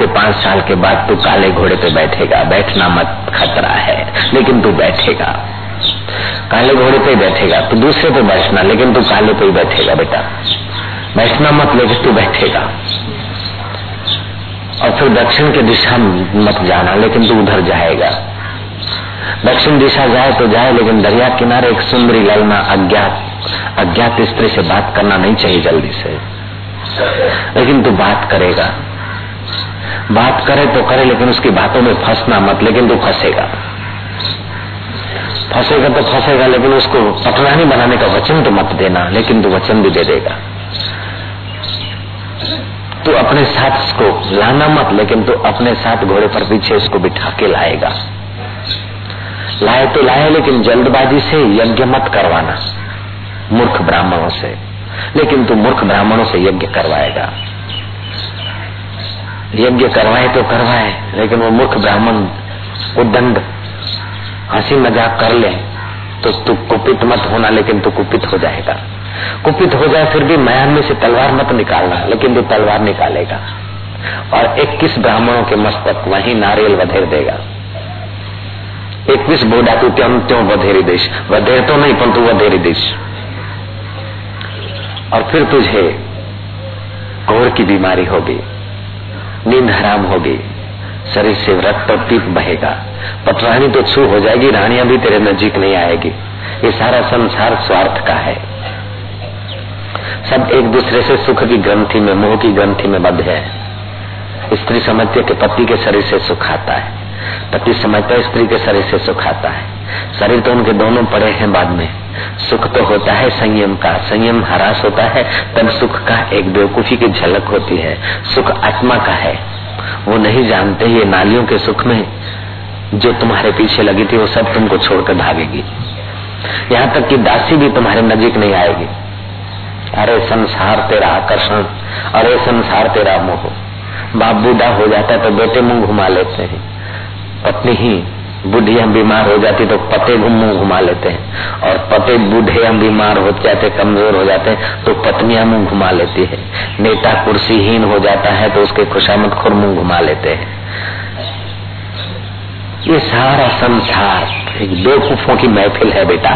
तो पाँच साल के बाद तू काले घोड़े पे बैठेगा, बैठना मत, खतरा है, लेकिन तू बैठेगा। काले घोड़े पे बैठेगा, तू दूसरे पे बैठना, लेकिन तू काले पे ही बैठेगा, बेटा। बैठना मत, लेकिन तू बैठेगा। और फिर दक्षिण की दिशा मत जाना, लेकिन तू उधर जाएगा। दक्षिण दिशा जाए तो जाए, लेकिन दरिया किनारे एक सुंदरी ललना अज्ञात अज्ञात स्त्री से बात करना नहीं चाहिए जल्दी से। लेकिन तू बात करेगा। बात करे तो करे, लेकिन उसकी बातों में फंसना मत, लेकिन तू फंसेगा। फंसेगा तो फंसेगा, लेकिन उसको पटरानी बनाने का वचन तो मत देना, लेकिन तू वचन भी दे देगा। तू अपने साथ उसको लाना मत, लेकिन तू अपने साथ घोड़े पर पीछे उसको बिठा के लाएगा। लाए तो लाए, लेकिन जल्दबाजी से यज्ञ मत करवाना, मूर्ख ब्राह्मणों से। लेकिन तू मूर्ख ब्राह्मणों से यज्ञ करवाएगा। यज्ञ करवाए तो करवाए, लेकिन वो मूर्ख ब्राह्मण उदंड हँसी मज़ाक कर ले तो तू कुपित मत होना, लेकिन तू कुपित हो जाएगा। कुपित हो जाए, फिर भी मयान में से तलवार मत निकालना, लेकिन तू तलवार निकालेगा। और इक्कीस ब्राह्मणों के मस्तक वही नारियल वधेर देगा। इक्कीस बोडा तू त्यों त्यों वधेरी देश। वधेर तो नहीं पर तू वधेरी देश। और फिर तुझे कोर की बीमारी होगी। नींद हराम होगी। शरीर से रक्त और पीप बहेगा। पटरानी तो छू हो जाएगी, रानिया भी तेरे नजीक नहीं आएगी। ये सारा संसार स्वार्थ का है। सब एक दूसरे से सुख की ग्रंथि में, मोह की ग्रंथि में बद्ध है। स्त्री समझते कि पति के शरीर से सुख आता है। पति समझता स्त्री के शरीर से सुख आता है। शरीर तो उनके दोनों पड़े हैं बाद में। सुख तो होता है संयम का। संयम हरास होता है, तब सुख का एक बेवकूफ़ी की झलक होती है। सुख आत्मा का है। वो नहीं जानते ये नालियों के सुख में जो तुम्हारे पीछे लगी थी, वो सब तुमको छोड़कर भागेगी। यहाँ तक कि दासी भी तुम्हारे नजीक नहीं आएगी। अरे संसार तेरा आकर्षण, अरे संसार तेरा मोह। बाप बूढ़ा हो जाता है तो बेटे मुँह घुमा लेते हैं। पत्नी ही बुढ़ी हम बीमार हो जाती तो पते मुँह घुमा लेते हैं। और पते बूढ़े हम बीमार हो जाते, कमज़ोर हो जाते हैं तो पत्नियाँ मुँह घुमा लेती है। नेता कुर्सीहीन हो जाता है तो उसके खुशामद खुर मुँह घुमा लेते हैं। ये सारा संसार एक बेवकूफों की महफिल है बेटा।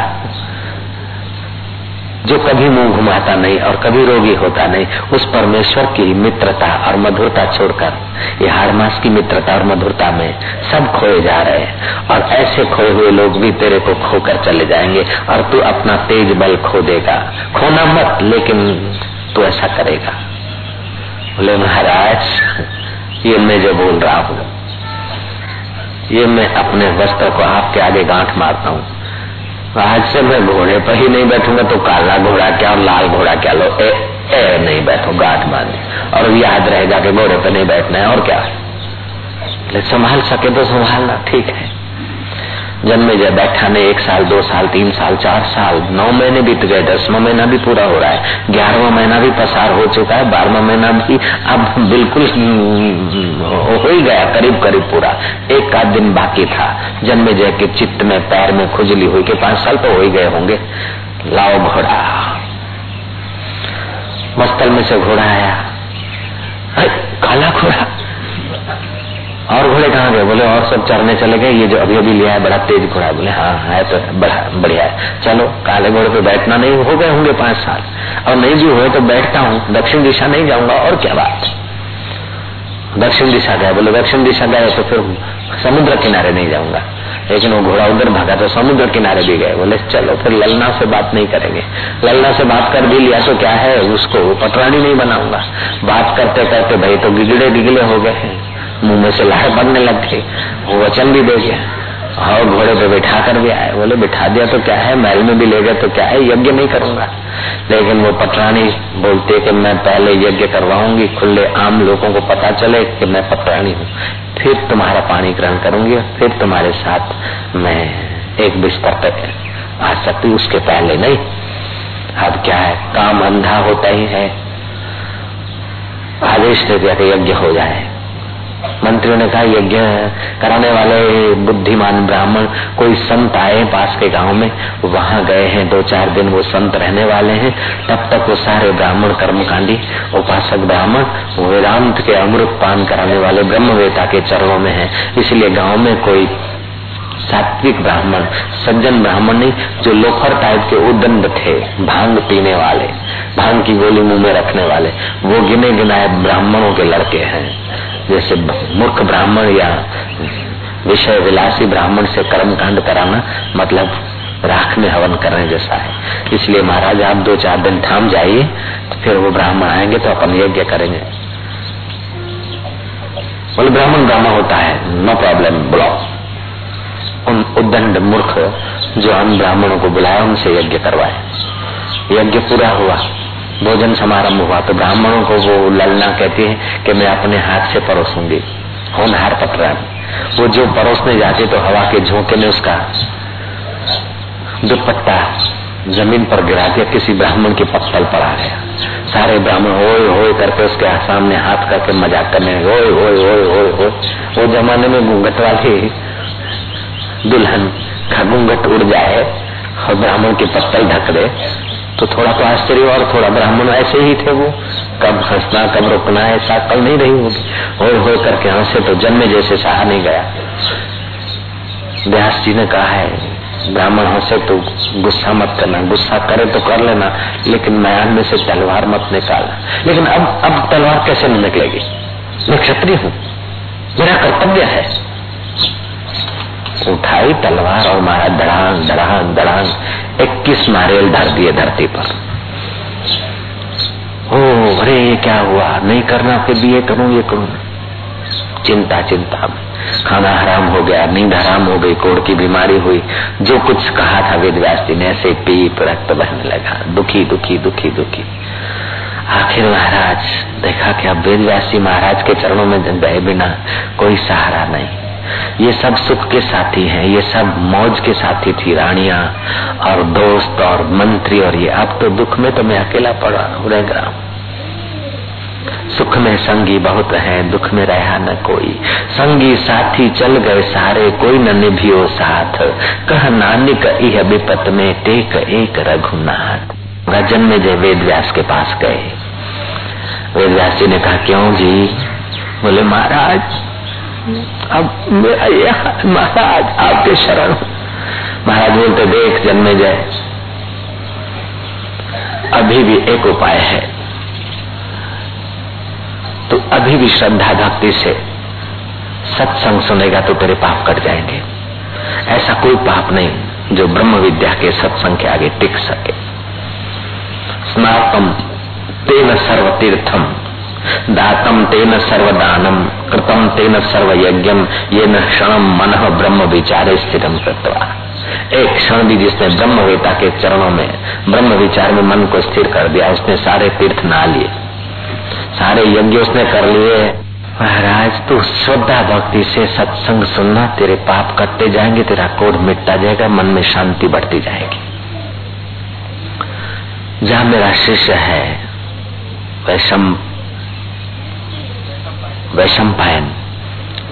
जो कभी मुँह घुमाता नहीं और कभी रोगी होता नहीं, उस परमेश्वर की मित्रता और मधुरता छोड़कर, ये हाड़ मास की मित्रता और मधुरता में सब खोए जा रहे हैं। और ऐसे खोए हुए लोग भी तेरे को खोकर चले जाएँगे और तू अपना तेज बल खो देगा। खोना मत, लेकिन तू ऐसा करेगा। बोले, महाराज, ये मैं जो बोल रहा हूँ, ये मैं अपने वस्त्र को आपके आगे गांठ मारता हूँ। आज से मैं घोड़े पर ही नहीं बैठूँगा तो काला घोड़ा क्या और लाल घोड़ा क्या लो? ए, ए नहीं बैठो गाठ बाँध और याद रहेगा कि घोड़े पर नहीं बैठना है और क्या? संभाल सके तो संभालना ठीक है। जन्मे जब बैठा ने एक साल, दो साल, तीन साल, चार साल, नौ महीने बीत गए, दसवा महीना भी पूरा हो रहा है, ग्यारहवा महीना भी पसार हो चुका है, बारहवा महीना भी अब बिल्कुल हो ही गया, करीब करीब पूरा। एक आध दिन बाकी था, जन्मे जय के चित्त में, पैर में खुजली हुई के पाँच साल तो हो ही गए होंगे। लाओ घोड़ा। मस्तल में से घोड़ा आया। काला घोड़ा। और घोड़े कहाँ गए? बोले, और सब चरने चले गए। ये जो अभी अभी लिया है बड़ा तेज घोड़ा बोले हाँ है तो बड़ा बढ़िया है। चलो, काले घोड़े पे बैठना नहीं, हो गए होंगे पाँच साल। और नहीं भी हुए तो बैठता हूँ। दक्षिण दिशा नहीं जाऊँगा, और क्या बात? दक्षिण दिशा गए बोले, दक्षिण दिशा गए तो फिर समुद्र किनारे नहीं जाऊँगा। लेकिन वो घोड़ा उधर भागा तो समुद्र किनारे भी गए। बोले, चलो, फिर ललना से बात नहीं करेंगे। ललना से बात कर भी लिया तो क्या है? उसको पटरानी नहीं बनाऊँगा। बात करते करते भाई तो गिगड़े गिगड़े हो गए हैं। मुँह में से लहर पड़ने लग गई। वो वचन भी दे गया। और घोड़े पे बैठा कर भी आए। बोले, बिठा दिया तो क्या है? महल में भी ले गए तो क्या है? यज्ञ नहीं करूँगा। लेकिन वो पटरानी बोलते कि मैं पहले यज्ञ करवाऊँगी। खुले आम लोगों को पता चले कि मैं पटरानी हूँ। फिर तुम्हारा पानी ग्रहण करूँगी फिर तुम्हारे साथ मैं एक बिस्तर पे आ सकती उसके पहले नहीं। अब क्या है? काम अंधा होता ही है। आदेश दे दिया कि यज्ञ हो जाए। मंत्रियों ने कहा, यज्ञ कराने वाले बुद्धिमान ब्राह्मण, कोई संत आए पास के गाँव में, वहाँ गए हैं, दो चार दिन वो संत रहने वाले हैं, तब तक वो सारे ब्राह्मण कर्मकांडी, उपासक ब्राह्मण वेदांत के अमृत पान कराने वाले ब्रह्मवेता के चरणों में है। इसलिए गाँव में कोई सात्विक ब्राह्मण, सज्जन ब्राह्मण नहीं, जो लोफर टाइप के उदंड थे, भाँग पीने वाले, भाँग की गोली मुँह में रखने वाले, वो गिने गिनाए ब्राह्मणों के लड़के हैं। जैसे मूर्ख ब्राह्मण या विषय विलासी ब्राह्मण से कर्म कांड कराना मतलब राख में हवन करने जैसा है। इसलिए महाराज, आप दो चार दिन थाम जाइए, फिर वो ब्राह्मण आएँगे तो अपन यज्ञ करेंगे। बोले, ब्राह्मण ब्राह्मण होता है, नो प्रॉब्लम, बुलाओ। उन उद्दंड मूर्ख जो हम ब्राह्मणों को बुलाया उनसे यज्ञ करवाए। यज्ञ पूरा हुआ। भोजन समारंभ हुआ तो ब्राह्मणों को वो ललना कहती है कि मैं अपने हाथ से परोसूँगी। होनहार पटरा वो जो परोसने जाते तो हवा के झोंके में उसका दुपट्टा ज़मीन पर गिरा दिया, किसी ब्राह्मण के पत्तल पर आ गया। सारे ब्राह्मण होए होए करके उसके सामने हाथ करके मज़ाक करने होए होए होए होए होए। वो जमाने में घूंघट वाली दुल्हन का घूंघट उड़ जाए और ब्राह्मण के पत्तल ढक दे। तो थोड़ा तो आश्चर्य और थोड़ा ब्राह्मण ऐसे ही थे वो। कब हंसना, कब रुकना, ऐसा कल नहीं रही होगी। हो हो करके हंसे तो जन्मे जैसे सहा नहीं गया। व्यास जी ने कहा है, ब्राह्मण हंसे तो गुस्सा मत करना, गुस्सा करे तो कर लेना, लेकिन मैन में से तलवार मत निकालना। लेकिन अब अब तलवार कैसे निकलेगी? मैं क्षत्रिय हूँ, मेरा कर्तव्य है। उठाई तलवार और मारा धड़ांग धड़ांग धड़ांग इक्कीस मारेल धर दिए धरती पर। हो अरे, ये क्या हुआ? नहीं करना, फिर भी ये करूँ ये करूँ? चिंता चिंता। में खाना हराम हो गया, नींद हराम हो गई कोड़ की बीमारी हुई। जो कुछ कहा था वेद व्यास ने, ऐसे पीप रक्त बहने लगा। दुखी दुखी दुखी दुखी। आखिर महाराज, देखा कि अब वेद व्यास महाराज के चरणों में गए बिना कोई सहारा नहीं। ये सब सुख के साथी हैं, ये सब मौज के साथी थी रानिया और दोस्त और मंत्री और ये अब तो दुख में तो मैं अकेला पड़ा रह गया सुख में संगी बहुत है, दुख में रहा न कोई। संगी साथी चल गए सारे, कोई न निभियो साथ। कह नानिक यह विपत में टेक एक रघुनाथ। गजन में जय वेद व्यास के पास गए। वेद व्यास जी ने कहा, क्यों जी? बोले, महाराज अब महाराज, आपके शरण। महाराज बोलते, देख, जन्मे जाए अभी भी एक उपाय है। तो अभी भी श्रद्धा भक्ति से सत्संग सुनेगा तो तेरे पाप कट जाएँगे। ऐसा कोई पाप नहीं जो ब्रह्म विद्या के सत्संग के आगे टिक सके। स्नातम तेन सर्व तीर्थम दातम तेन सर्वदानम कृतम तेन सर्व यज्ञम ये न क्षण मन ब्रह्म विचारे स्थितम कृतवा। एक क्षण भी जिसने ब्रह्म वेता के चरणों में ब्रह्म विचार में मन को स्थिर कर दिया, उसने सारे तीर्थ ना लिए। सारे यज्ञ उसने कर लिए। महाराज, तू श्रद्धा भक्ति से सत्संग सुनना, तेरे पाप कटते जाएँगे, तेरा कोड मिटता जाएगा, मन में शांति बढ़ती जाएगी। जहाँ मेरा शिष्य है वैशम वैशम पायन।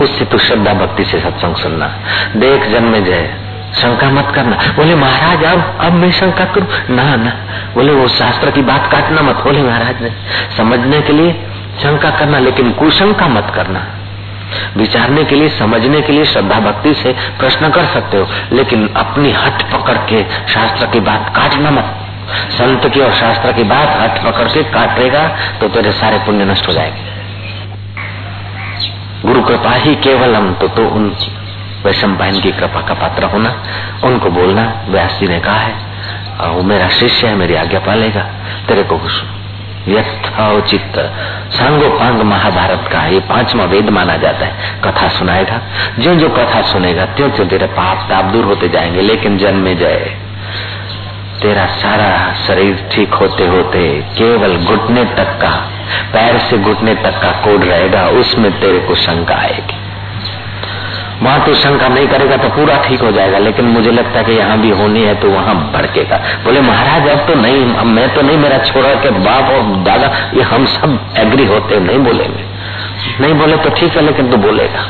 उससे तू श्रद्धा भक्ति से सत्संग सुनना। देख जन्म जय। शंका मत करना। बोले, महाराज, अब अब मैं शंका करूँ? ना ना। बोले, वो शास्त्र की बात काटना मत। बोले, महाराज ने समझने के लिए शंका करना, लेकिन कुशंका मत करना। विचारने के लिए, समझने के लिए श्रद्धा भक्ति से प्रश्न कर सकते हो, लेकिन अपनी हट पकड़ के शास्त्र की बात काटना मत। संत की और शास्त्र की बात हट पकड़ के काटेगा तो तेरे सारे पुण्य नष्ट हो जाएँगे। गुरु कृपा ही केवल हम तो, तो उन वैशम बहन की कृपा का पात्र होना उनको बोलना व्यास जी ने कहा है और वो मेरा शिष्य है मेरी आज्ञा पालेगा तेरे को यथोचित। सांगो पांग महाभारत का ये पांचवा वेद माना जाता है। कथा सुनाएगा। जो जो कथा सुनेगा त्यों त्यों तेरे पाप ताप दूर होते जाएँगे लेकिन जन्म में जाए तेरा सारा शरीर ठीक होते होते केवल घुटने तक का पैर से घुटने तक का कोड रहेगा, उसमें तेरे को शंका आएगी। वहाँ तो शंका नहीं करेगा तो पूरा ठीक हो जाएगा, लेकिन मुझे लगता है कि यहाँ भी होनी है तो वहाँ भड़केगा। बोले, महाराज, अब तो नहीं, अब मैं तो नहीं, मेरा छोरा के बाप और दादा, ये हम सब एग्री होते नहीं बोलेंगे। नहीं बोले तो ठीक है, लेकिन तू बोलेगा।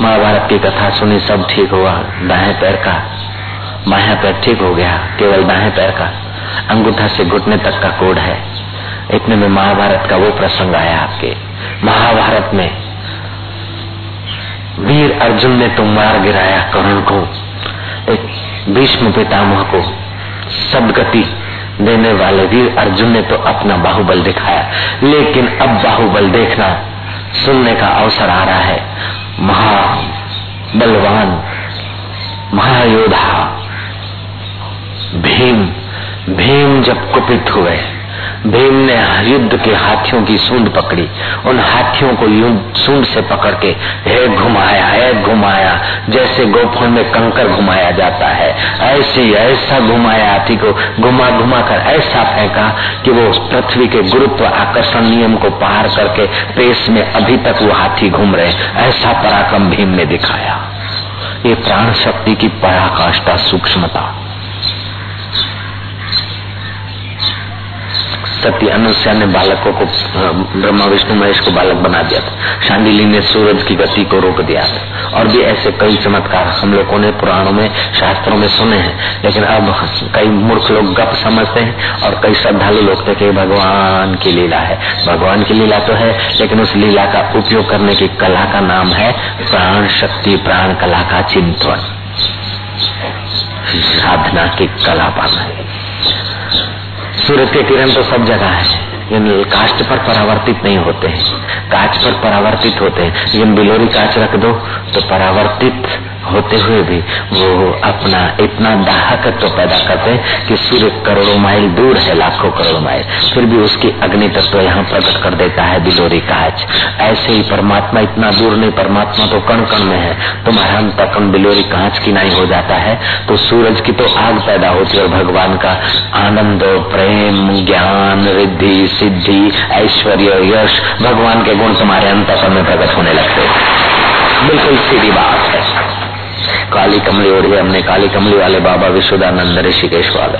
महाभारत की कथा सुनी, सब ठीक हुआ, दाएँ पैर का, बाया पैर ठीक हो गया, केवल दाएँ पैर का। अंगूठा से घुटने तक का कोड है। इतने में महाभारत का वो प्रसंग आया आपके। महाभारत में वीर अर्जुन ने तो मार गिराया कर्ण को, एक भीष्म पितामह को, सदगति देने वाले वीर अर्जुन ने तो अपना बाहुबल दिखाया। लेकिन अब बाहुबल देखना, सुनने का अवसर आ रहा है। महा बलवान महायोधा भीम भीम जब कुपित हुए भीम ने युद्ध के हाथियों की सूंड पकड़ी। उन हाथियों को सूंड से पकड़ के, हे घुमाया, है घुमाया, जैसे गोफन में कंकर घुमाया जाता है, ऐसे, ऐसा घुमाया हाथी को, घुमा घुमा कर ऐसा फेंका कि वो पृथ्वी के गुरुत्व आकर्षण नियम को पार करके पेश में अभी तक वो हाथी घूम रहे, ऐसा पराक्रम भीम ने दिखाया। ये प्राण शक्ति की पराकाष्ठा सूक्ष्मता सती अनुष्या ने बालकों को ब्रह्मा, विष्णु, महेश को बालक बना दिया था। शांडिली ने सूरज की गति को रोक दिया था। और भी ऐसे कई चमत्कार हम लोगों ने पुराणों में, शास्त्रों में सुने हैं। लेकिन अब कई मूर्ख लोग गप समझते हैं और कई श्रद्धालु लोग थे कि भगवान की लीला है। भगवान की लीला तो है, लेकिन उस लीला का उपयोग करने की कला का नाम है प्राण शक्ति, प्राण कला का चिंतन। साधना की कला पाना। सूरज के किरण तो सब जगह है। कास्ट पर परावर्तित नहीं होते हैं। कांच पर परावर्तित होते हैं। लेकिन बिलोरी कांच रख दो तो परावर्तित होते हुए भी वो अपना इतना दाहकत्व तो पैदा करते कि सूर्य करोड़ों माइल दूर है, लाखों करोड़ माइल। फिर भी उसकी अग्नि तत्व तो यहाँ प्रकट कर देता है बिलोरी कांच ऐसे ही परमात्मा इतना दूर नहीं, परमात्मा तो कण कण में है। तुम्हारा अंतकण बिलोरी कांच की नहीं हो जाता है तो सूरज की तो आग पैदा होती है और भगवान का आनंद, प्रेम, ज्ञान, रिद्धि, सिद्धि, ऐश्वर्य, यश, भगवान के गुण तुम्हारे अंतकण में प्रकट होने लगते बिल्कुल सीधी बात। काली कमली ओढ़ी हमने काली कमली वाले बाबा विश्वदानंद ऋषिकेश वाले,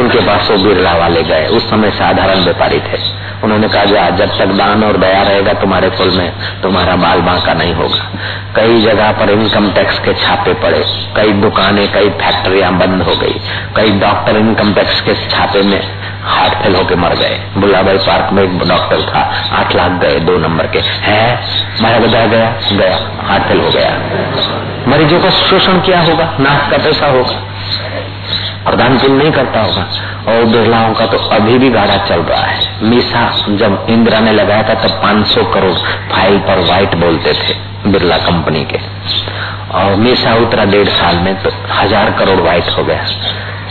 उनके पास वो बिरला वाले गए। उस समय साधारण व्यापारी थे। उन्होंने कहा, जा, जब तक दान और दया रहेगा तुम्हारे कुल में, तुम्हारा बाल बांका नहीं होगा। कई जगह पर इनकम टैक्स के छापे पड़े, कई दुकानें, कई फैक्ट्रियाँ बंद हो गई, कई डॉक्टर इनकम टैक्स के छापे में हार्ट फेल होके मर गए। बुल्लाबाई पार्क में एक डॉक्टर था, आठ लाख गए दो नंबर के। है? माया बजा गया गया हार्ट फेल हो गया। मरीजों का शोषण किया होगा, नाक का पैसा होगा, प्रदान पुण्य नहीं करता होगा। और बिरलाओं का तो अभी भी गाड़ा चल रहा है। मीसा जब इंदिरा ने लगाया था, तब 500 करोड़ फ़ाइल पर व्हाइट बोलते थे बिरला कंपनी के। और मीसा उतरा डेढ़ साल में तो हज़ार करोड़ व्हाइट हो गया।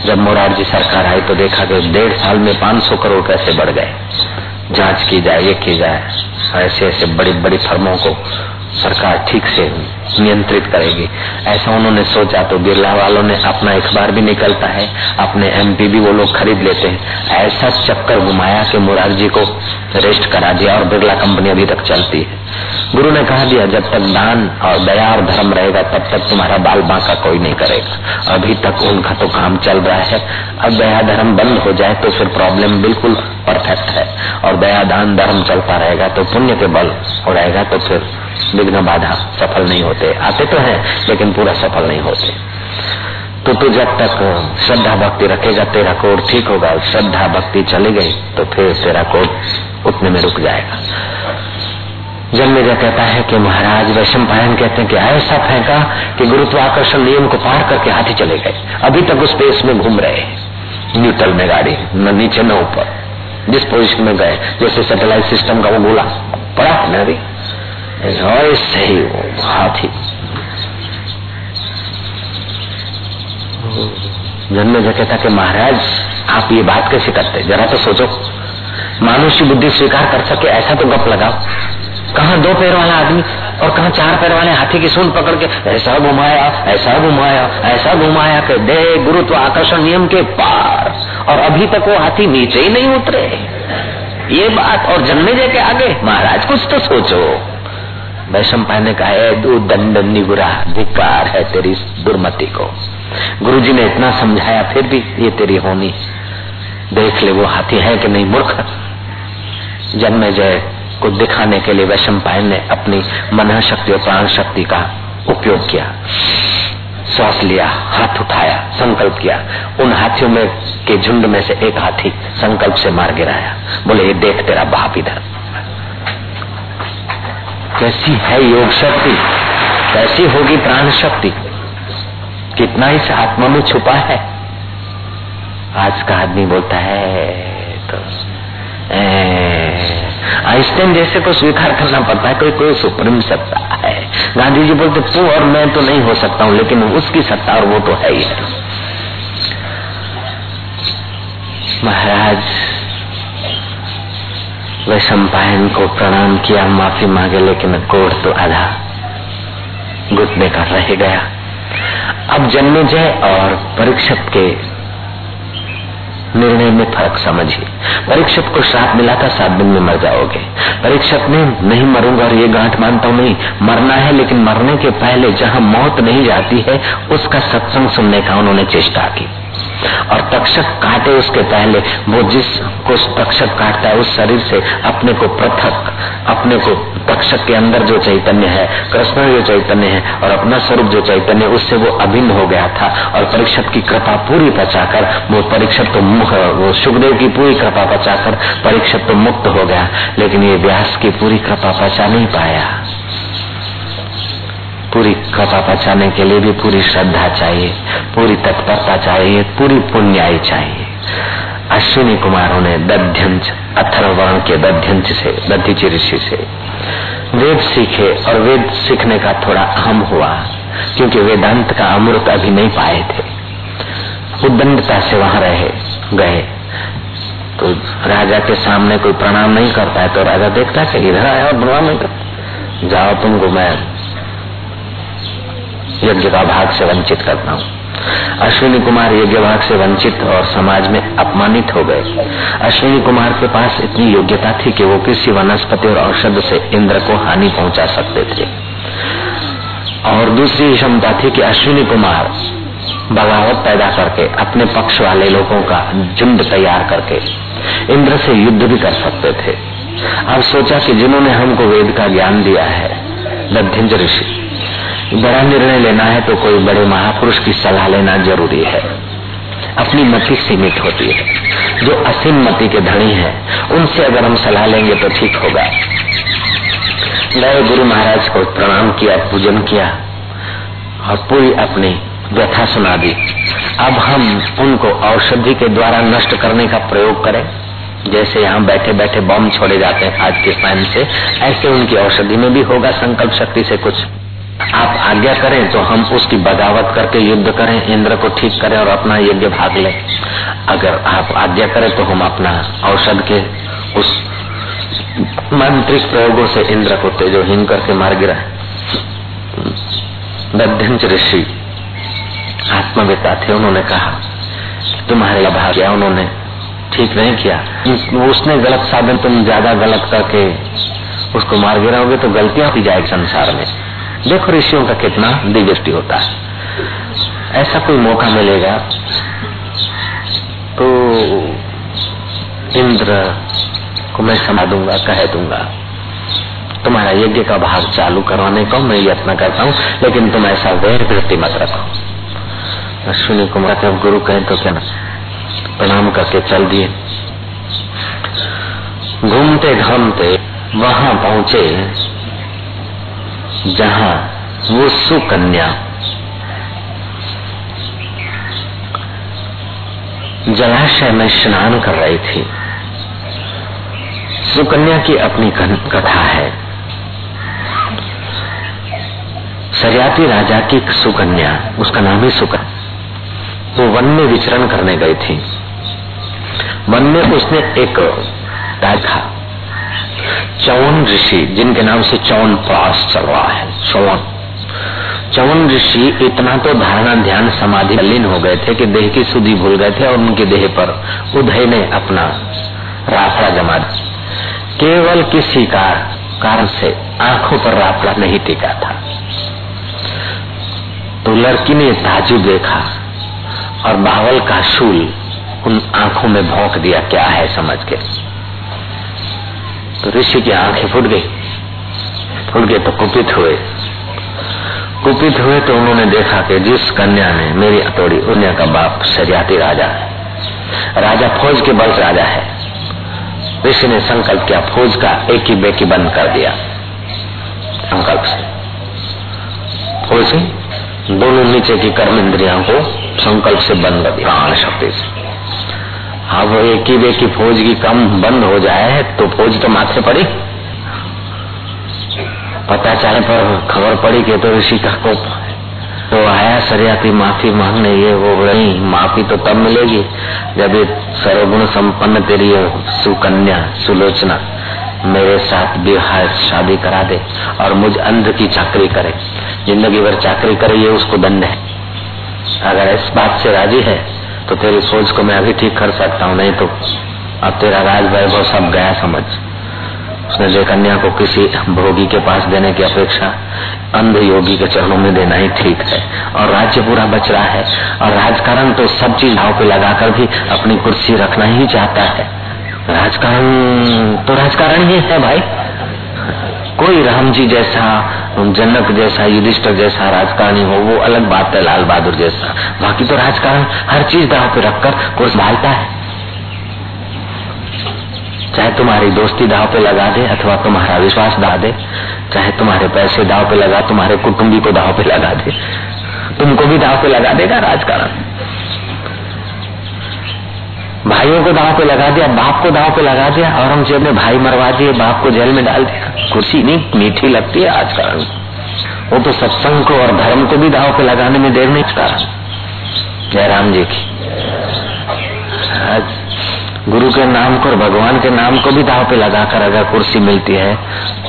जब मोरारजी सरकार आई तो देखा कि डेढ़ साल में 500 करोड़ कैसे बढ़ गए। जाँच की जाए, ये की जाए। ऐसे ऐसे बड़ी बड़ी फर्मों को सरकार ठीक से नियंत्रित करेगी। ऐसा उन्होंने सोचा तो बिरला वालों ने अपना अखबार भी निकलता है, अपने एमपी भी वो लोग खरीद लेते हैं। ऐसा चक्कर घुमाया कि मुरारजी को रेस्ट करा दिया और बिरला कंपनी अभी तक चलती है। गुरु ने कहा दिया, जब तक दान और दया और धर्म रहेगा, तब तक तुम्हारा बाल बांका कोई नहीं करेगा। अभी तक उनका तो काम चल रहा है। अब दया धर्म बंद हो जाए तो फिर प्रॉब्लम बिल्कुल परफेक्ट है। और दया दान धर्म चलता रहेगा तो पुण्य के बल हो रहेगा तो फिर विघ्न बाधा सफल नहीं होते। आते तो हैं, लेकिन पूरा सफल नहीं होते। तो तू जब तक श्रद्धा भक्ति रखेगा तेरा कोड ठीक होगा, श्रद्धा भक्ति चली गई तो फिर तेरा कोड उतने में रुक जाएगा। जन्मेजा कहता है कि महाराज वैशम पायन कहते हैं कि ऐसा फेंका कि गुरुत्वाकर्षण नियम को पार करके हाथी चले गए। अभी तक उस पेस में घूम रहे न्यूट्रल में गाड़ी, न नीचे न ऊपर। जिस पोजिशन में गए, जैसे सैटेलाइट सिस्टम का वो गोला पड़ा है ना अभी? ही। वो हाथी जन्मेजा कहता कि महाराज, आप ये बात कैसे करते? जरा तो सोचो। मानुष्य बुद्धि स्वीकार कर सके, ऐसा तो गप लगाओ। कहा दो पैर वाला आदमी और कहा चार पैर वाले हाथी की सूंड पकड़ के, ऐसा घुमाया ऐसा घुमाया ऐसा घुमाया के दे गुरुत्व आकर्षण नियम के पार। और अभी तक वो हाथी नीचे ही नहीं उतरे। ये बात और जन्मे जय के आगे, महाराज कुछ तो सोचो। वैशम पाय ने कहा दू दंड निगुरा, धिकार है तेरी दुर्मति को। गुरुजी ने इतना समझाया, फिर भी ये तेरी होनी। देख ले वो हाथी है कि नहीं, मूर्ख। जन्मे जय को दिखाने के लिए वैशम ने अपनी मन शक्ति और प्राण शक्ति का उपयोग किया। श्वास लिया, हाथ उठाया, संकल्प किया। उन हाथियों में के झुंड में से एक हाथी संकल्प से मार गिराया। बोले, ये देख तेरा बाप इधर। कैसी है योग शक्ति? कैसी होगी प्राण शक्ति? कितना इस आत्मा में छुपा है? आज का आदमी बोलता है तो आइंस्टाइन जैसे को स्वीकार करना पड़ता है, कोई कोई सुप्रीम सत्ता है। गांधी जी बोलते, तू और मैं तो नहीं हो सकता हूँ, लेकिन उसकी सत्ता और वो तो है ही है महाराज वे सम्पायन को प्रणाम किया, माफ़ी मांगे, लेकिन कोड़ तो आधा घुटने का रह गया। अब जन्मेजय और परीक्षक के निर्णय में फ़र्क समझिए। परीक्षक को श्राप मिला था, सात दिन में मर जाओगे। परीक्षक ने, नहीं मरूँगा और ये गांठ मानता हूँ, नहीं। मरना है, लेकिन मरने के पहले जहाँ मौत नहीं जाती है, उसका सत्संग सुनने का उन्होंने चेष्टा की। और तक्षक काटे उसके पहले। वो जिस को तक्षक काटता है, उस शरीर से अपने को पृथक, अपने को तक्षक के अंदर जो चैतन्य है, कृष्ण जो चैतन्य है और अपना स्वरूप जो चैतन्य, उससे वो अभिन्न हो गया था और परीक्षक की कृपा पूरी पचाकर, वो परीक्षक तो वो सुखदेव की पूरी कृपा पचाकर परीक्षक तो मुक्त हो गया, लेकिन ये व्यास की पूरी कृपा पचा नहीं पाया। पूरी कृपा पचाने के लिए भी पूरी श्रद्धा चाहिए, पूरी तत्परता चाहिए, पूरी पुण्याई चाहिए। अश्विनी कुमारों ने दध्यंच अथर्वर्ण के दध्यंच से दध्यची ऋषि से। वेद सीखे और वेद सीखने का थोड़ा अहम हुआ, क्योंकि वेदांत का अमृत अभी नहीं पाए थे। उदंडता से वहाँ रहे, गए। तो राजा के सामने कोई प्रणाम नहीं करता है तो राजा देखता है कि इधर आया और प्रणाम नहीं करता जाओ तुमको मैं यज्ञ का भाग से वंचित करता हूँ। अश्विनी कुमार यज्ञ भाग से वंचित और समाज में अपमानित हो गए। अश्विनी कुमार के पास इतनी योग्यता थी कि वो किसी वनस्पति और औषध से इंद्र को हानि पहुँचा सकते थे। और दूसरी क्षमता थी कि अश्विनी कुमार बगावत पैदा करके, अपने पक्ष वाले लोगों का झुंड तैयार करके इंद्र से युद्ध भी कर सकते थे। अब सोचा कि जिन्होंने हमको वेद का ज्ञान दिया है लध्यंज ऋषि बड़ा निर्णय लेना है तो कोई बड़े महापुरुष की सलाह लेना ज़रूरी है। अपनी मति सीमित होती है। जो असीम मति के धनी है, उनसे अगर हम सलाह लेंगे तो ठीक होगा। नए गुरु महाराज को प्रणाम किया, पूजन किया और पूरी अपनी व्यथा सुना दी। अब हम उनको औषधि के द्वारा नष्ट करने का प्रयोग करें। जैसे यहाँ बैठे बैठे बम छोड़े जाते हैं आज के टाइम से, ऐसे उनकी औषधि में भी होगा संकल्प शक्ति से कुछ। आप आज्ञा करें तो हम उसकी बगावत करके युद्ध करें, इंद्र को ठीक करें और अपना यज्ञ भाग लें। अगर आप आज्ञा करें तो हम अपना औषध के उस मंत्रिक प्रयोगों से इंद्र को तेजोहीन करके मार गिरा दध्यंच ऋषि आत्मविता थे, उन्होंने कहा, तुम्हारे भाग्य उन्होंने ठीक नहीं किया। उसने गलत साधन तुम ज़्यादा गलत करके उसको मार गिराओगे तो गलतियाँ की जाएगी संसार में। देखो ऋषियों का कितना दिव्यष्टि होता है। ऐसा कोई मौका मिलेगा? तो इंद्र को मैं समा दूँगा, कह दूँगा, तुम्हारा यज्ञ का भाग चालू करवाने को मैं यत्न करता हूँ, लेकिन तुम ऐसा वैर वृत्ति मत रखो। अश्विनी कुमार के गुरु कहें तो क्या प्रणाम करके चल दिए। घूमते घामते वहाँ पहुँचे जहाँ वो सुकन्या। जलाशय में स्नान कर रही थी। सुकन्या की अपनी कथा है। सरियाती राजा की सुकन्या, उसका नाम ही सुकन्या वो वन में विचरण करने गई थी। वन में उसने एक देखा चौन ऋषि, जिनके नाम से चौन पास चल रहा है। चौन चौन ऋषि इतना तो धारणा ध्यान समाधि लीन हो गए थे कि देह की सुधि भूल गए थे और उनके देह पर उदय ने अपना राफड़ा जमा केवल किसी का कारण से आँखों पर राफड़ा नहीं टिका था। तो लड़की ने ताजु देखा और बावल का शूल उन आँखों में भोंक दिया, क्या है समझ के? तो ऋषि की आँखें फूट गई। फूट गए तो कुपित हुए। कुपित हुए तो उन्होंने देखा कि जिस कन्या ने मेरी हथौड़ी उन्या का बाप शरियाती राजा है। राजा फौज के बल राजा है। ऋषि ने संकल्प किया, फौज का एक ही बेकी बंद कर दिया। संकल्प से। फौज दोनों नीचे की कर्म इंद्रिया को संकल्प से बंद कर दिया। प्राण शक्ति से। अब एक ही बेकी फौज की कम बंद हो जाए तो फौज तो माथे पड़ी। पता चले पर खबर पड़ी कि तो ऋषि का कोप तो आया सरियाती माफ़ी मांगने, ये वो नहीं, माफ़ी तो तब मिलेगी जब ये सर्वगुण संपन्न तेरी सुकन्या, सुलोचना मेरे साथ विवाह, शादी करा दे और मुझ अंध की चाकरी करे। ज़िंदगी भर चाकरी करे, ये उसको दंड है। अगर इस बात से राज़ी है तो तेरी सोच को मैं अभी ठीक कर सकता हूँ, नहीं तो अब तेरा राज वैभव सब गया समझ। उसने जो कन्या को किसी भोगी के पास देने की अपेक्षा अंध योगी के चरणों में देना ही ठीक है। और राज्य पूरा बच रहा है। और राजकारण तो सब चीज़ भाव पे लगाकर भी अपनी कुर्सी रखना ही चाहता है। राजकारण तो राजकारण ही है भाई। कोई राम जी जैसा, जनक जैसा, युधिष्ठर जैसा राजकारणी हो, वो अलग बात है, लाल बहादुर जैसा। बाकी तो राजकारण हर चीज़ दाव पे रखकर कुर्स भालता है। चाहे तुम्हारी दोस्ती दाव पे लगा दे अथवा तुम्हारा विश्वास दा दे, चाहे तुम्हारे पैसे दाव पे लगा, तुम्हारे कुटुंबी को दाव पे लगा दे। तुमको भी दाव पे लगा देगा राजकारण। भाइयों को दाव पे लगा दिया, बाप को दाव पे लगा दिया, औरंगज़ेब ने भाई मरवा दिए, बाप को जेल में डाल दिया। कुर्सी नहीं, मीठी लगती है राजकारण। वो तो सत्संग को और धर्म को भी दाव पे लगाने में देर नहीं कारण जयराम जी की। गुरु के नाम को और भगवान के नाम को भी दाव पे लगाकर अगर कुर्सी मिलती है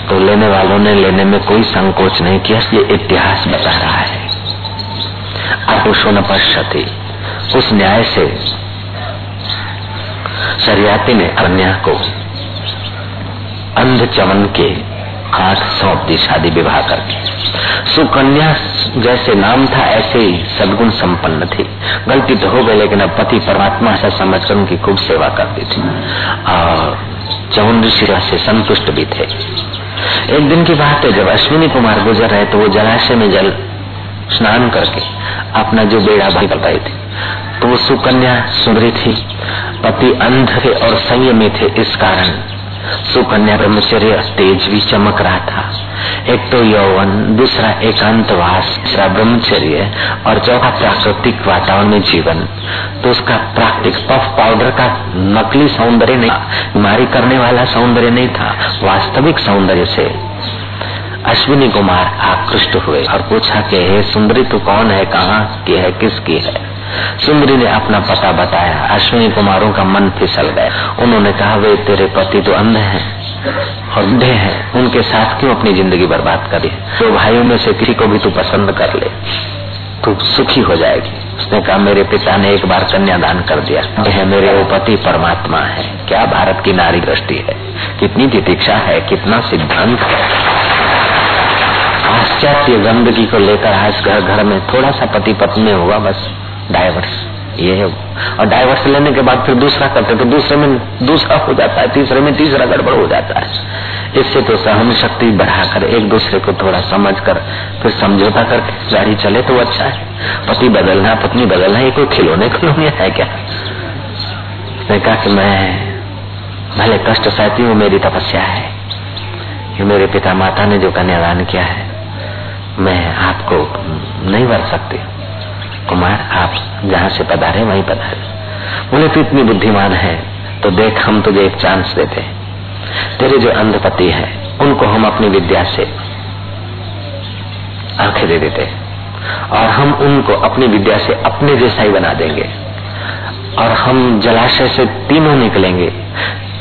तो लेने वालों ने लेने में कोई संकोच नहीं किया, ये इतिहास बता रहा है। आप न पश्यति, उस न्याय से शरियाती ने कन्या को अंध चमन के हाथ सौंप दी शादी विवाह करके। सुकन्या जैसे नाम था, ऐसे ही सदगुण संपन्न थी। गलती तो हो गई, लेकिन अब पति परमात्मा ऐसा समझकर उनकी खूब सेवा करती थी। और चौन ऋषि से संतुष्ट भी थे। एक दिन की बात है, जब अश्विनी कुमार गुजर रहे तो वो जलाशय में जल स्नान करके अपना जो बेड़ा भाई बताई थी तो वो सुकन्या सुंदरी थी। पति अंध थे और संयमी थे, इस कारण सुकन्या ब्रह्मचर्य तेज भी चमक रहा था। एक तो यौवन, दूसरा एकांतवास, तीसरा ब्रह्मचर्य और चौथा प्राकृतिक वातावरण में जीवन। तो उसका प्राकृतिक पफ पाउडर का नकली सौंदर्य नहीं बीमारी करने वाला सौंदर्य नहीं था, वास्तविक सौंदर्य से। अश्विनी कुमार आकृष्ट हुए और पूछा कि, हे सुंदरी, तू कौन है? कहाँ, की है, किसकी है? सुंदरी ने अपना पता बताया। अश्विनी कुमारों का मन फिसल गया। उन्होंने कहा, वे तेरे पति तो अंध हैं और बूढ़े हैं। उनके साथ क्यों अपनी ज़िंदगी बर्बाद करी? तो भाइयों में से किसी को भी तू पसंद कर ले, तू सुखी हो जाएगी। उसने कहा, मेरे पिता ने एक बार कन्यादान कर दिया। है मेरे वो पति परमात्मा है। क्या भारत की नारी दृष्टि है? कितनी तितिक्षा है, कितना सिद्धांत है। पाश्चात्य गंदगी को लेकर आज घर घर में थोड़ा सा पति पत्नी हुआ बस। डाइवर्स, ये है वो। और डाइवर्स लेने के बाद फिर दूसरा करते तो दूसरे में दूसरा हो जाता है, तीसरे में तीसरा गड़बड़ हो जाता है। इससे तो सहन शक्ति बढ़ाकर एक दूसरे को थोड़ा समझ कर फिर समझौता करके गाड़ी चले तो अच्छा है। पति बदलना, पत्नी बदलना, ये कोई खिलौने खिलौने है क्या? उसने कहा कि मैं भले कष्ट सहती हूँ, मेरी तपस्या है। कि मेरे पिता माता ने जो कन्यादान किया है, मैं आपको नहीं वर सकती। कुमार, आप जहाँ से पधारे, वहीं पधारे। बोले, तू इतनी बुद्धिमान है तो देख, हम तुझे एक चांस देते हैं। तेरे जो अंधपति है, उनको हम अपनी विद्या से आँखें दे देते और हम उनको अपनी विद्या से अपने जैसा ही बना देंगे। और हम जलाशय से तीनों निकलेंगे।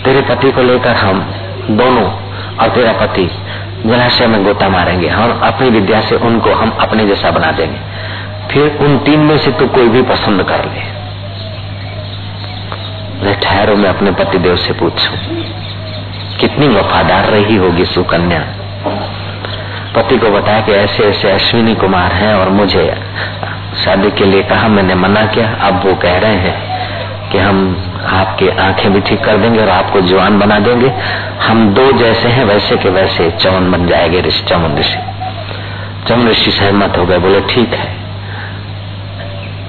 तेरे पति को लेकर हम दोनों और तेरा पति जलाशय में गोता मारेंगे। हम अपनी विद्या से उनको हम अपने जैसा बना देंगे। फिर उन तीन में से तो कोई भी पसंद कर ले। ठहरो मैं अपने पतिदेव से पूछूँ, कितनी वफादार रही होगी सुकन्या? पति को बताया कि ऐसे ऐसे अश्विनी कुमार हैं और मुझे शादी के लिए कहा मैंने मना किया। अब वो कह रहे हैं कि हम आपकी आँखें भी ठीक कर देंगे और आपको जवान बना देंगे। हम दो जैसे हैं, वैसे के वैसे चवन बन जाएँगे ऋषि चवन ऋषि। चवन ऋषि सहमत हो गए, बोले, ठीक है।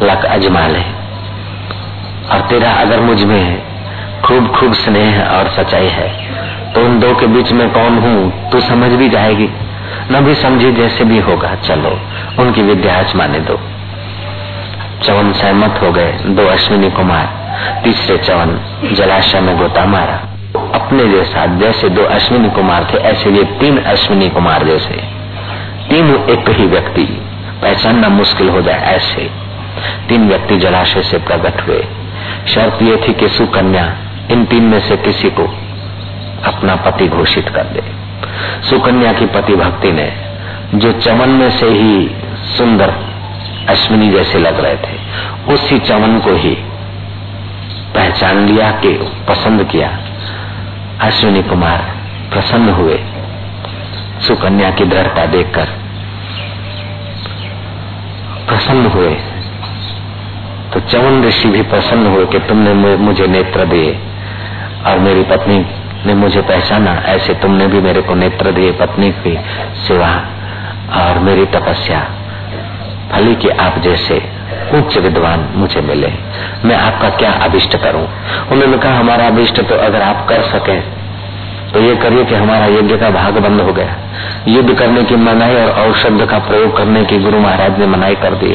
लक अजमा ले और तेरा अगर मुझमें खूब खूब स्नेह और सच्चाई है तो उन दो के बीच में कौन हूँ, तू समझ भी जाएगी। न भी समझी जैसे भी होगा, चलो, उनकी विद्या आजमाने दो। चवन सहमत हो गए दो अश्विनी कुमार, तीसरे चवन जलाशय में गोता मारा। अपने जैसा, जैसे दो अश्विनी कुमार थे, ऐसे ये तीन अश्विनी कुमार जैसे। तीन एक ही व्यक्ति, पहचानना मुश्किल हो जाए ऐसे। तीन व्यक्ति जलाशय से प्रकट हुए। शर्त ये थी कि सुकन्या इन तीन में से किसी को अपना पति घोषित कर दे। सुकन्या की पति भक्ति ने, जो चमन में से ही सुंदर अश्विनी जैसे लग रहे थे, उसी चमन को ही पहचान लिया कि पसंद किया। अश्विनी कुमार प्रसन्न हुए। सुकन्या की दृढ़ता देखकर प्रसन्न हुए। तो चवन ऋषि भी प्रसन्न हुए कि तुमने मुझे नेत्र दिए। और मेरी पत्नी ने मुझे पहचाना, ऐसे तुमने भी मेरे को नेत्र दिए पत्नी की सेवा। और मेरी तपस्या फली के आप जैसे उच्च विद्वान मुझे मिले। मैं आपका क्या अभिष्ट करूँ? उन्होंने कहा, हमारा अभिष्ट तो अगर आप कर सके तो ये करिए कि हमारा यज्ञ का भाग बंद हो गया। युद्ध करने की मनाई और औषध का प्रयोग करने की गुरु महाराज ने मनाई कर दी।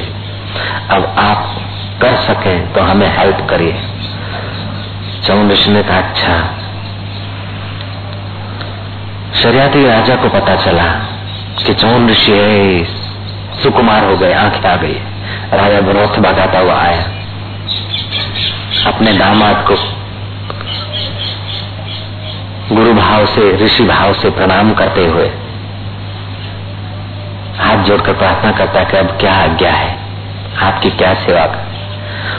अब आप कर सके तो हमें हेल्प करिए चौन ऋषि ने कहा अच्छा। शरियाती राजा को पता चला कि चौन ऋषि है, सुकुमार हो गए, आँखें आ गई। राजा विरोध भगाता हुआ आया। अपने दामाद को गुरु भाव से, ऋषि भाव से प्रणाम करते हुए हाथ जोड़कर प्रार्थना करता कि अब क्या आज्ञा है, आपकी क्या सेवा कर।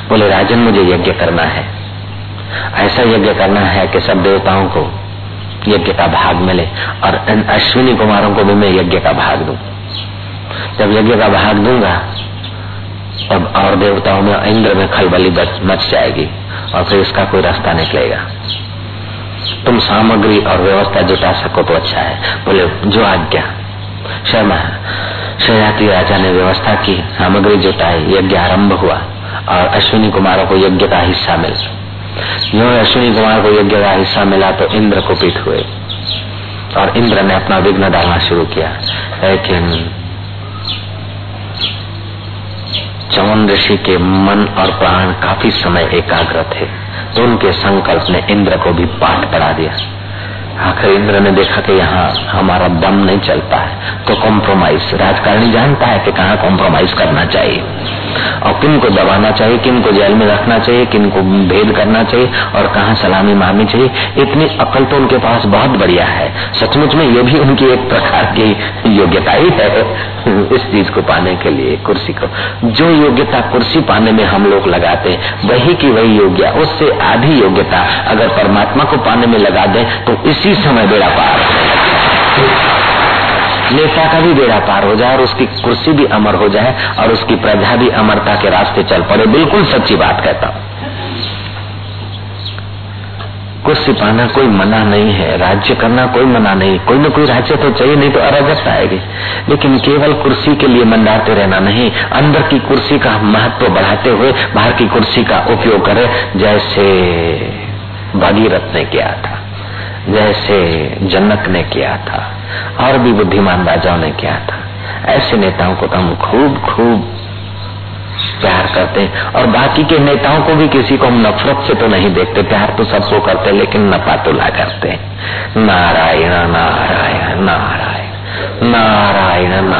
बोले, राजन, मुझे यज्ञ करना है। ऐसा यज्ञ करना है कि सब देवताओं को यज्ञ का भाग मिले और अश्विनी कुमारों को भी मैं यज्ञ का भाग दूँ। जब यज्ञ का भाग दूँगा, तब और देवताओं में इंद्र में खलबली मच जाएगी और फिर इसका कोई रास्ता निकलेगा। तुम सामग्री और व्यवस्था जुटा सको तो अच्छा है। बोले, जो आज्ञा। शर्मा शयाती राजा ने व्यवस्था की, सामग्री जुटाई, यज्ञ आरंभ हुआ। और अश्विनी कुमारों को यज्ञ का हिस्सा मिल जो अश्विनी कुमार को यज्ञ का हिस्सा मिला तो इंद्र को पीठ हुए। और इंद्र ने अपना विघ्न डालना शुरू किया। लेकिन चवन ऋषि के मन और प्राण काफ़ी समय एकाग्र थे। तो उनके संकल्प ने इंद्र को भी पाठ पढ़ा दिया। आखिर इंद्र ने देखा कि यहाँ हमारा दम नहीं चलता है। तो कॉम्प्रोमाइज राजकारणी जानता है कि कहाँ कॉम्प्रोमाइज करना चाहिए। और किन को दबाना चाहिए किन को जेल में रखना चाहिए किन को भेद करना चाहिए और कहाँ सलामी मारनी चाहिए। इतनी अकल तो उनके पास बहुत बढ़िया है। सचमुच में ये भी उनकी एक प्रकार की योग्यता ही है इस चीज़ को पाने के लिए, कुर्सी को। जो योग्यता कुर्सी पाने में हम लोग लगाते वही की वही योग्य, उससे आधी योग्यता अगर परमात्मा को पाने में लगा दे तो इसी समय बेड़ा पार। नेता का भी बेड़ा पार हो जाए और उसकी कुर्सी भी अमर हो जाए और उसकी प्रजा भी अमरता के रास्ते चल पड़े। बिल्कुल सच्ची बात कहता हूँ। कुर्सी पाना कोई मना नहीं है, राज्य करना कोई मना नहीं। कोई ना कोई राज्य तो चाहिए, नहीं तो अराजकता आएगी। लेकिन केवल कुर्सी के लिए मंडाते रहना नहीं, अंदर की कुर्सी का महत्व बढ़ाते हुए बाहर की कुर्सी का उपयोग करे, जैसे भगीरथ ने किया था। जैसे जनक ने किया था, और भी बुद्धिमान राजाओं ने किया था। ऐसे नेताओं को तो हम खूब खूब प्यार करते हैं, और बाकी के नेताओं को भी किसी को हम नफरत से तो नहीं देखते, प्यार तो सबको करते लेकिन नपातुला करते नारायण नारायण नारायण नारायण नारायण।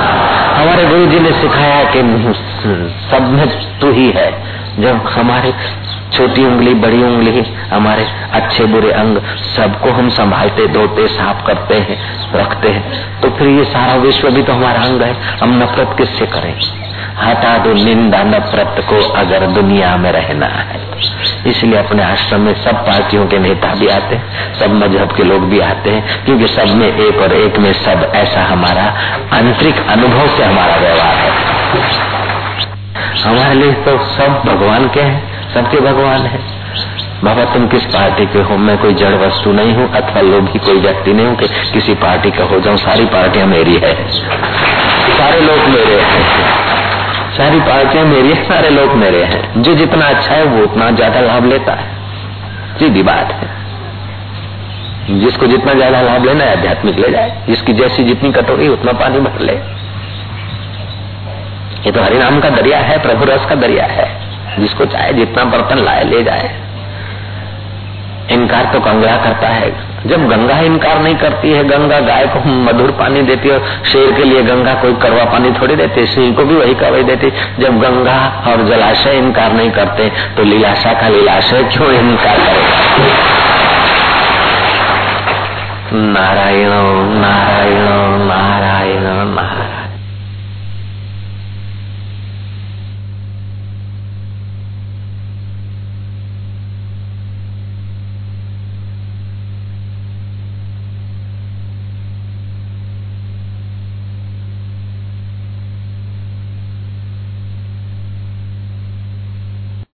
हमारे गुरु जी ने सिखाया कि सब में तू ही है। जब हमारे छोटी उंगली, बड़ी उंगली, हमारे अच्छे, बुरे अंग सबको हम संभालते, धोते, साफ़ करते हैं, रखते हैं तो फिर ये सारा विश्व भी तो हमारा अंग है। हम नफरत किससे करें? हटा दो निंदा नफरत को, अगर दुनिया में रहना है। इसलिए अपने आश्रम में सब पार्टियों के नेता भी आते हैं, सब मज़हब के लोग भी आते हैं, क्योंकि सब में एक और एक में सब ऐसा हमारा आंतरिक अनुभव से हमारा व्यवहार है। हमारे लिए तो सब भगवान के हैं, सबके भगवान है। बाबा, तुम किस पार्टी के हो? मैं कोई जड़ वस्तु नहीं हूँ, अथवा लोभी कोई व्यक्ति नहीं हूँ कि किसी पार्टी का हो जाऊँ। सारी पार्टियाँ मेरी है। सारे लोग मेरे हैं। सारी पार्टियाँ मेरी है, सारे लोग मेरे हैं। जो जितना अच्छा है, वो उतना ज़्यादा लाभ लेता है। सीधी बात है। जिसको जितना ज़्यादा लाभ लेना है, आध्यात्मिक ले जाए। जिसकी जैसी जितनी कटोरी, उतना पानी भर ले। ये तो हरिनाम का दरिया है, प्रभु रस का दरिया है। जिसको चाहे जितना बर्तन लाए, ले जाए। इनकार तो गंगा करता है। जब गंगा इनकार नहीं करती है, गंगा गाय को मधुर पानी देती है शेर के लिए गंगा कोई कड़वा पानी थोड़ी देती है सिंह को भी वही कवई देती। जब गंगा और जलाशय इनकार नहीं करते तो लीलाशा का लीलाशय क्यों इनकार करेगा नारायण नारायण नारायण नारायण।